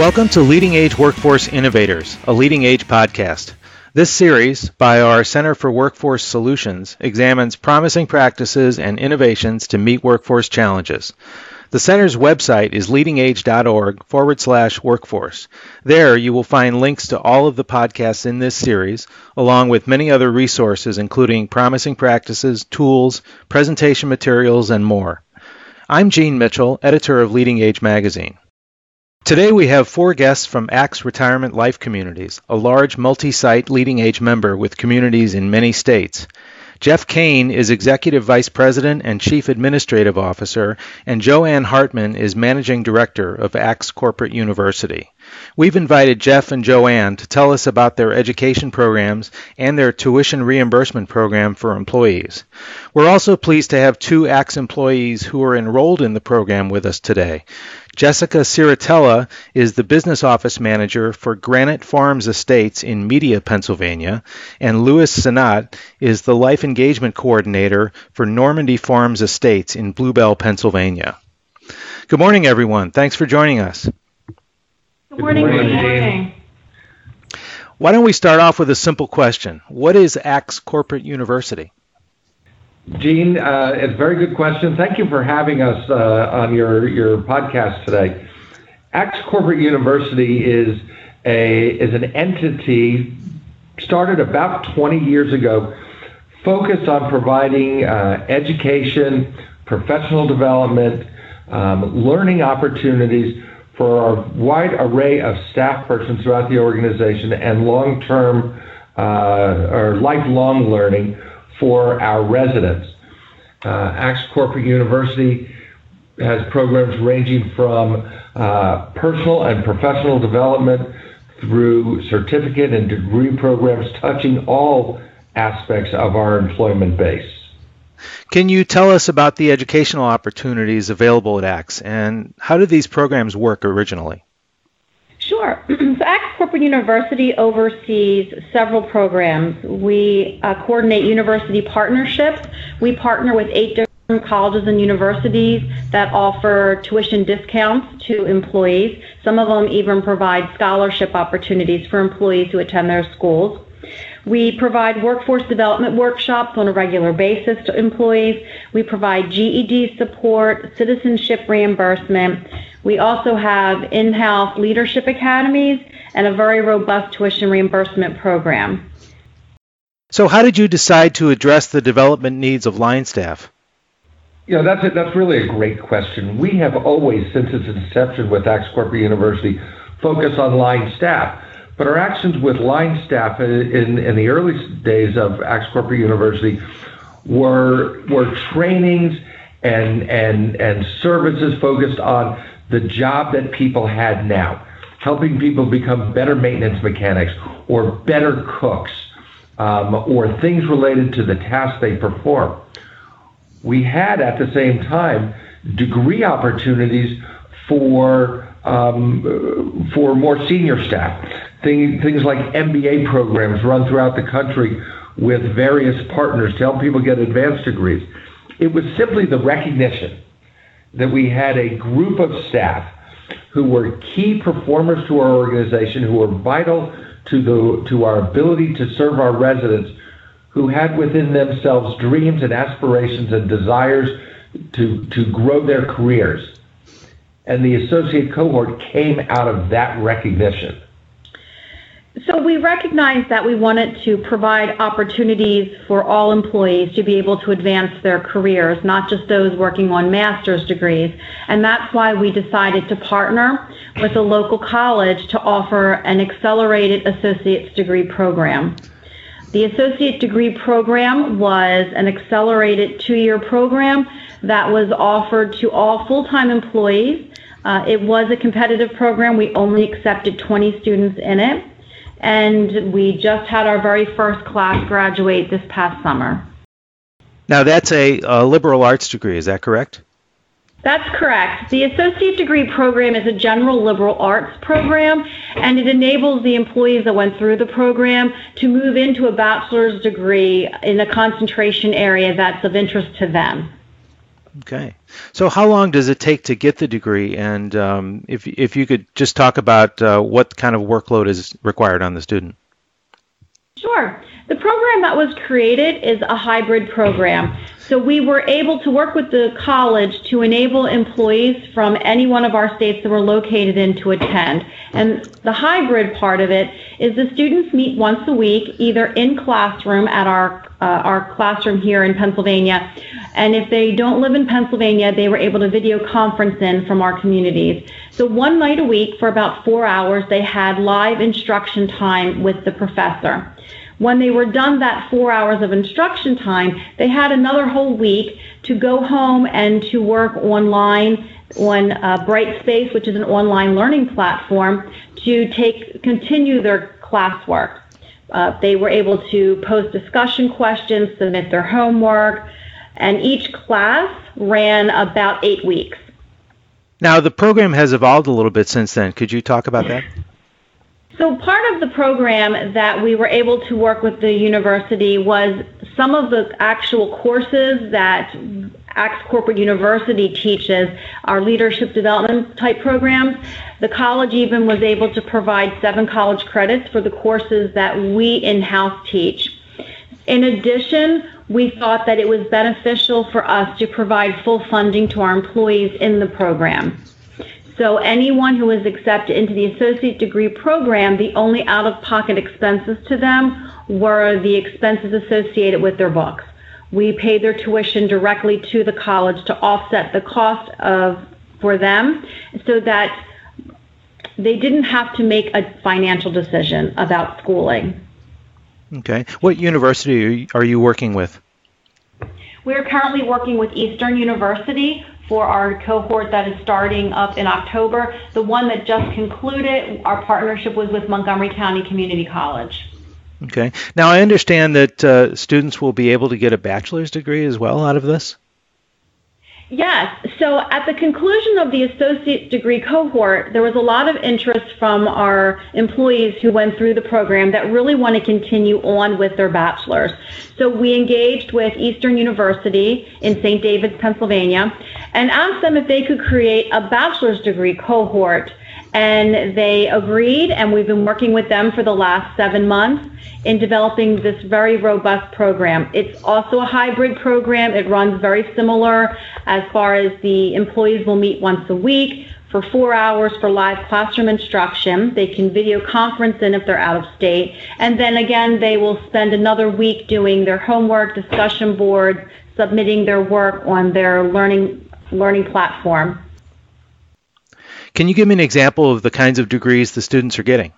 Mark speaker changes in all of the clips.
Speaker 1: Welcome to Leading Age Workforce Innovators, a leading age podcast. This series, by our Center for Workforce Solutions, examines promising practices and innovations to meet workforce challenges. The center's website is leadingage.org forward slash workforce. There you will find links to all of the podcasts in this series, along with many other resources, including promising practices, tools, presentation materials, and more. I'm Gene Mitchell, editor of Leading Age magazine. Today we have four guests from ACTS Retirement Life Communities, a large multi-site leading age member with communities in many states. Jeff Kane is Executive Vice President and Chief Administrative Officer, and Joanne Hartman is Managing Director of ACTS Corporate University. We've invited Jeff and Joanne to tell us about their education programs and their tuition reimbursement program for employees. We're also pleased to have two ACTS employees who are enrolled in the program with us today. Jessica Ciratella is the business office manager for Granite Farms Estates in Media, Pennsylvania, and Louis Sinat is the life engagement coordinator for Normandy Farms Estates in Blue Bell, Pennsylvania. Good morning, everyone. Thanks for joining us.
Speaker 2: Good morning. Good morning.
Speaker 1: Why don't we start off with a simple question? What is ACTS Corporate University?
Speaker 3: Gene, uh, it's a very good question. Thank you for having us uh, on your, your podcast today. ACTS Corporate University is a is an entity started about 20 years ago, focused on providing uh, education, professional development, um, learning opportunities for a wide array of staff persons throughout the organization and long-term uh, or lifelong learning for our residents. Uh, ACTS Corporate University has programs ranging from uh, personal and professional development through certificate and degree programs touching all aspects of our employment base.
Speaker 1: Can you tell us about the educational opportunities available at ACTS and how did these programs work originally?
Speaker 2: Sure. So ACTS Corporate University oversees several programs. We uh, coordinate university partnerships. We partner with eight different colleges and universities that offer tuition discounts to employees. Some of them even provide scholarship opportunities for employees who attend their schools. We provide workforce development workshops on a regular basis to employees. We provide GED support, citizenship reimbursement. We also have in-house leadership academies and a very robust tuition reimbursement program.
Speaker 1: So how did you decide to address the development needs of line staff?
Speaker 3: Yeah, that's a, that's really a great question. We have always, since its inception with ACTS Corporate University, focused on line staff. But our actions with line staff in, in the early days of ACTS Corporate University were were trainings and and and services focused on the job that people had now, helping people become better maintenance mechanics or better cooks um, or things related to the tasks they perform. We had at the same time degree opportunities for um, for more senior staff. Thing, things like MBA programs run throughout the country with various partners to help people get advanced degrees. It was simply the recognition that we had a group of staff who were key performers to our organization, who were vital to the to our ability to serve our residents, who had within themselves dreams and aspirations and desires to to grow their careers and the associate cohort came out of that recognition.
Speaker 2: So we recognized that we wanted to provide opportunities for all employees to be able to advance their careers, not just those working on master's degrees. And that's why we decided to partner with a local college to offer an accelerated associate's degree program. The associate degree program was an accelerated two-year program that was offered to all full-time employees uh, it was a competitive program. We only accepted 20 students in it. And we just had our very first class graduate this past summer.
Speaker 1: Now, that's a, a liberal arts degree, is that correct?
Speaker 2: That's correct. The associate degree program is a general liberal arts program, and it enables the employees that went through the program to move into a bachelor's degree in a concentration area that's of interest to them.
Speaker 1: Okay. So, how long does it take to get the degree? And um, if if you could just talk about uh, what kind of workload is required on the student.
Speaker 2: Sure. The program that was created is a hybrid program. So we were able to work with the college to enable employees from any one of our states that we're located in to attend. And the hybrid part of it is the students meet once a week, either in classroom at our uh, our classroom here in Pennsylvania. And if they don't live in Pennsylvania, they were able to video conference in from our communities. So one night a week for about four hours, they had live instruction time with the professor. When they were done that four hours of instruction time, they had another whole week to go home and to work online on uh, Brightspace, which is an online learning platform, to take continue their classwork. Uh, they were able to post discussion questions, submit their homework, and each class ran about eight weeks.
Speaker 1: Now, the program has evolved a little bit since then. Could you talk about that?
Speaker 2: So part of the program that we were able to work with the university was some of the actual courses that ACTS Corporate University teaches are leadership development type programs. The college even was able to provide seven college credits for the courses that we in-house teach. In addition, we thought that it was beneficial for us to provide full funding to our employees in the program. So anyone who is accepted into the associate degree program, the only out-of-pocket expenses to them were the expenses associated with their books. We paid their tuition directly to the college to offset the cost of for them so that they didn't have to make a financial decision about schooling.
Speaker 1: Okay. What university are you, are you working with?
Speaker 2: We're currently working with Eastern University for our cohort that is starting up in October. The one that just concluded, our partnership was with Montgomery County Community College.
Speaker 1: Okay. Now I understand that uh, students will be able to get a bachelor's degree as well out of this.
Speaker 2: Yes. So at the conclusion of the associate degree cohort, there was a lot of interest from our employees who went through the program that really want to continue on with their bachelor's. So we engaged with Eastern University in St. David's, Pennsylvania, and asked them if they could create a bachelor's degree cohort and they agreed and we've been working with them for the last seven months in developing this very robust program. It's also a hybrid program. It runs very similar as far as the employees will meet once a week for four hours for live classroom instruction. They can video conference in if they're out of state. And then again, they will spend another week doing their homework, discussion boards, submitting their work on their learning learning platform.
Speaker 1: Can you give me an example of the kinds of degrees the students are getting?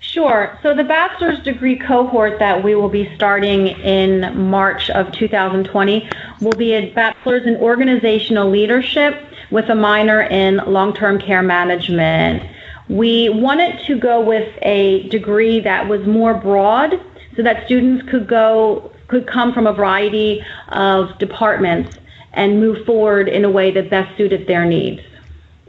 Speaker 2: Sure. So the bachelor's degree cohort that we will be starting in March of 2020 will be a bachelor's in organizational leadership with a minor in long-term care management. We wanted to go with a degree that was more broad so that students could go could come from a variety of departments and move forward in a way that best suited their needs.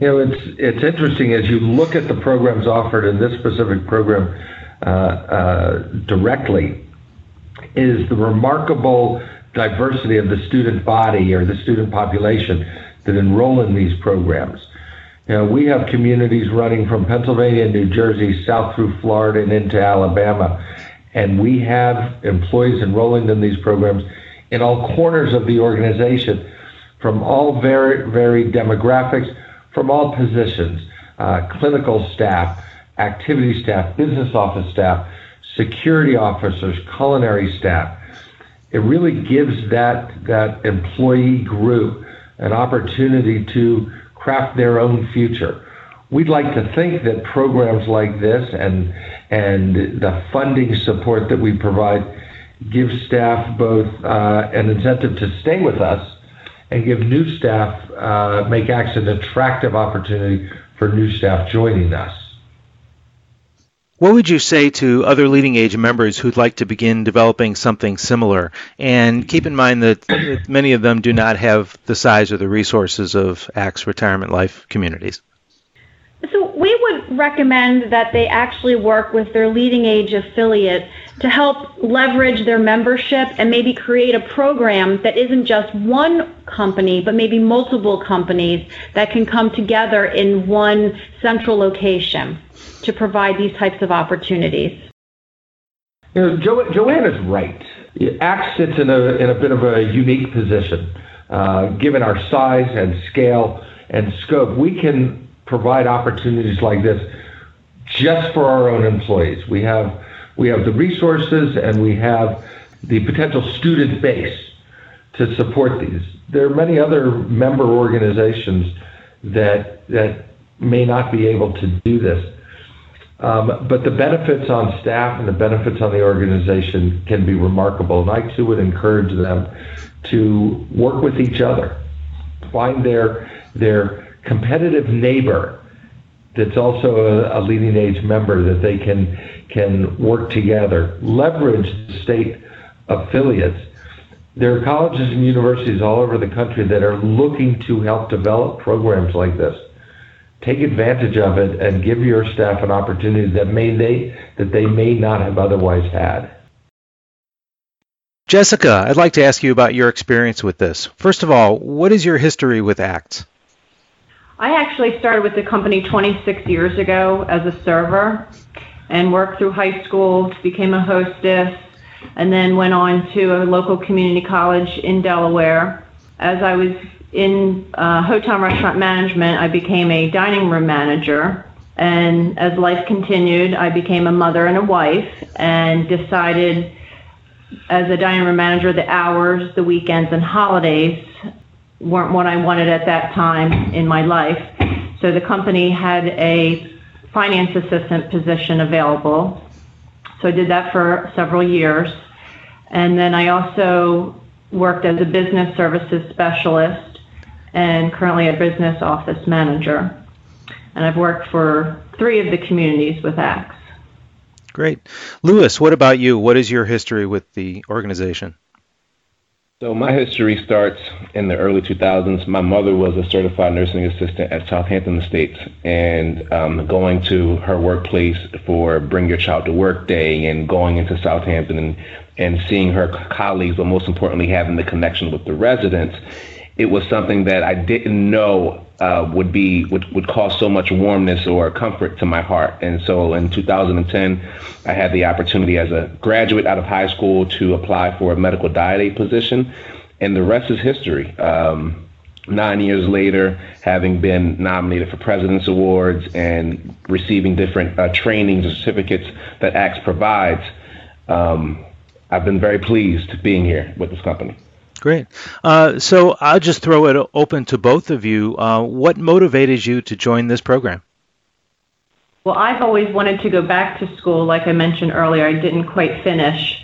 Speaker 3: You know, it's it's interesting as you look at the programs offered in this specific program uh, uh, directly, is the remarkable diversity of the student body or the student population that enroll in these programs. You know, we have communities running from Pennsylvania, New Jersey, south through Florida, and into Alabama, and we have employees enrolling in these programs in all corners of the organization, from all very varied demographics from all positions uh, clinical staff, activity staff, business office staff, security officers, culinary staff. It really gives that, that employee group an opportunity to craft their own future. We'd like to think that programs like this and, and the funding support that we provide give staff both uh, an incentive to stay with us and give new staff, uh, make ACTS an attractive opportunity for new staff joining us.
Speaker 1: What would you say to other leading age members who'd like to begin developing something similar? And keep in mind that many of them do not have the size or the resources of ACTS retirement life communities.
Speaker 4: So we would recommend that they actually work with their leading age affiliate to help leverage their membership and maybe create a program that isn't just one company, but maybe multiple companies that can come together in one central location to provide these types of opportunities.
Speaker 3: You know, jo- right. ACT sits in a, in a bit of a unique position. Uh, given our size and scale and scope, we can provide opportunities like this just for our own employees. We have we have the resources and we have the potential student base to support these. There are many other member organizations that that may not be able to do this. Um, but the benefits on staff and the benefits on the organization can be remarkable. And I too would encourage them to work with each other, find their their competitive neighbor that's also a, a leading age member that they can can work together, leverage the state affiliates. There are colleges and universities all over the country that are looking to help develop programs like this. Take advantage of it and give your staff an opportunity that may they that they may not have otherwise had.
Speaker 1: Jessica, I'd like to ask you about your experience with this. First of all, what is your history with ACTS?
Speaker 4: I actually started with the company 26 years ago as a server and worked through high school, became a hostess, and then went on to a local community college in Delaware. As I was in uh, hotel restaurant management, I became a dining room manager. And as life continued, I became a mother and a wife and decided as a dining room manager, the hours, the weekends, and holidays weren't what I wanted at that time in my life. So the company had a finance assistant position available. So I did that for several years. And then I also worked as a business services specialist and currently a business office manager. And I've worked for three of the communities with ACTS.
Speaker 1: Great. Lewis, what about you? What is your history with the organization?
Speaker 5: So my history starts in the early 2000s. My mother was a certified nursing assistant at Southampton Estates, and um, going to her workplace for Bring Your Child to Work Day, and going into Southampton and and seeing her colleagues, but most importantly having the connection with the residents, it was something that I didn't know uh, would be would, would cause so much warmness or comfort to my heart. And so in 2010, I had the opportunity as a graduate out of high school to apply for a medical diet aid position, and the rest is history. Um, nine years later, having been nominated for President's Awards and receiving different uh, trainings and certificates that ACTS provides, um, I've been very pleased being here with this company.
Speaker 1: Great. Uh, so I'll just throw it open to both of you. Uh, what motivated you to join this program?
Speaker 4: Well, I've always wanted to go back to school. Like I mentioned earlier, I didn't quite finish.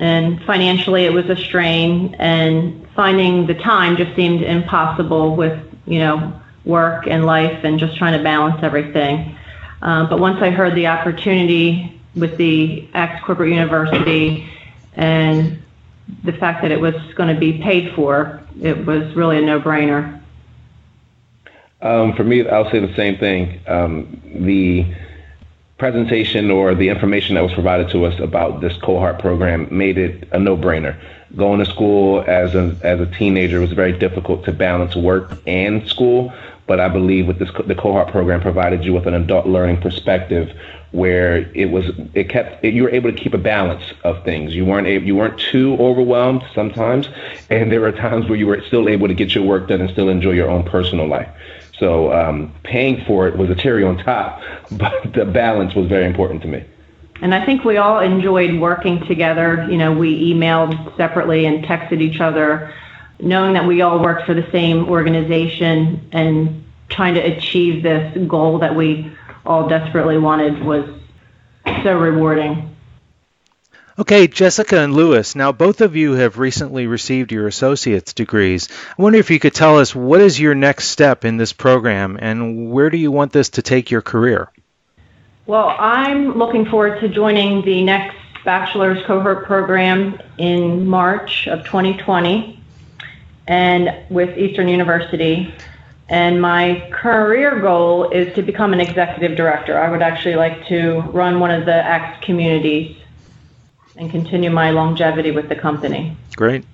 Speaker 4: And financially, it was a strain, and finding the time just seemed impossible with, you know, work and life and just trying to balance everything. Um, but once I heard the opportunity with the ACTS Corporate University and the fact that it was going to be paid for, it was really a no-brainer.
Speaker 5: Um, for me, I'll say the same thing. Um, the presentation or the information that was provided to us about this cohort program made it a no-brainer. Going to school as a as a teenager was very difficult to balance work and school, but I believe with this the cohort program provided you with an adult learning perspective where it was it kept it, you were able to keep a balance of things. You weren't able, you weren't too overwhelmed sometimes, and there were times where you were still able to get your work done and still enjoy your own personal life. So um, paying for it was a cherry on top, but the balance was very important to me.
Speaker 4: And I think we all enjoyed working together. You know, we emailed separately and texted each other, knowing that we all worked for the same organization and trying to achieve this goal that we all desperately wanted was so rewarding.
Speaker 1: Okay, Jessica and Lewis, now both of you have recently received your associate's degrees. I wonder if you could tell us what is your next step in this program and where do you want this to take your career?
Speaker 4: Well, I'm looking forward to joining the next bachelor's cohort program in March of 2020 and with Eastern University
Speaker 2: And my career goal is to become an executive director. I would actually like to run one of the ACTS communities and continue my longevity with the company.
Speaker 1: Great.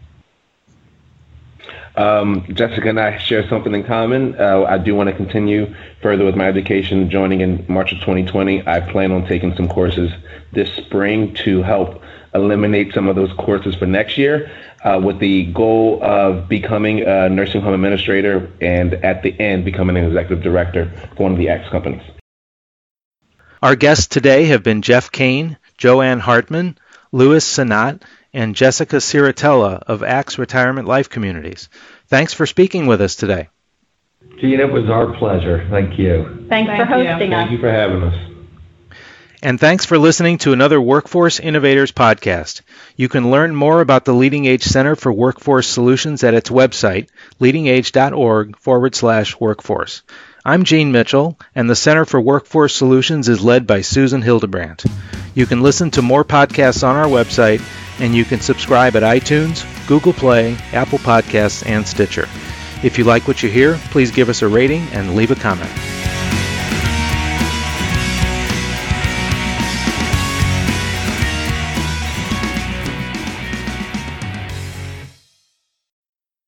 Speaker 5: Um, Jessica and I share something in common. Uh, I do want to continue further with my education. Joining in March of 2020, I plan on taking some courses this spring to help eliminate some of those courses for next year uh, with the goal of becoming a nursing home administrator and at the end becoming an executive director for one of the ACTS companies.
Speaker 1: Our guests today have been Jeff Kane, Joanne Hartman, Louis Sanat, and Jessica Ciratella of ACTS Retirement Life Communities. Thanks for speaking with us today.
Speaker 3: Gene, it was our pleasure. Thank you.
Speaker 2: Thanks
Speaker 4: Thank
Speaker 2: for
Speaker 4: you.
Speaker 2: hosting us.
Speaker 5: Thank you for having us.
Speaker 1: And thanks for listening to another Workforce Innovators podcast. You can learn more about the Leading Age Center for Workforce Solutions at its website, leadingage.org forward slash workforce. I'm Gene Mitchell, and the Center for Workforce Solutions is led by Susan Hildebrandt. You can listen to more podcasts on our website, and you can subscribe at iTunes, Google Play, Apple Podcasts, and Stitcher. If you like what you hear, please give us a rating and leave a comment.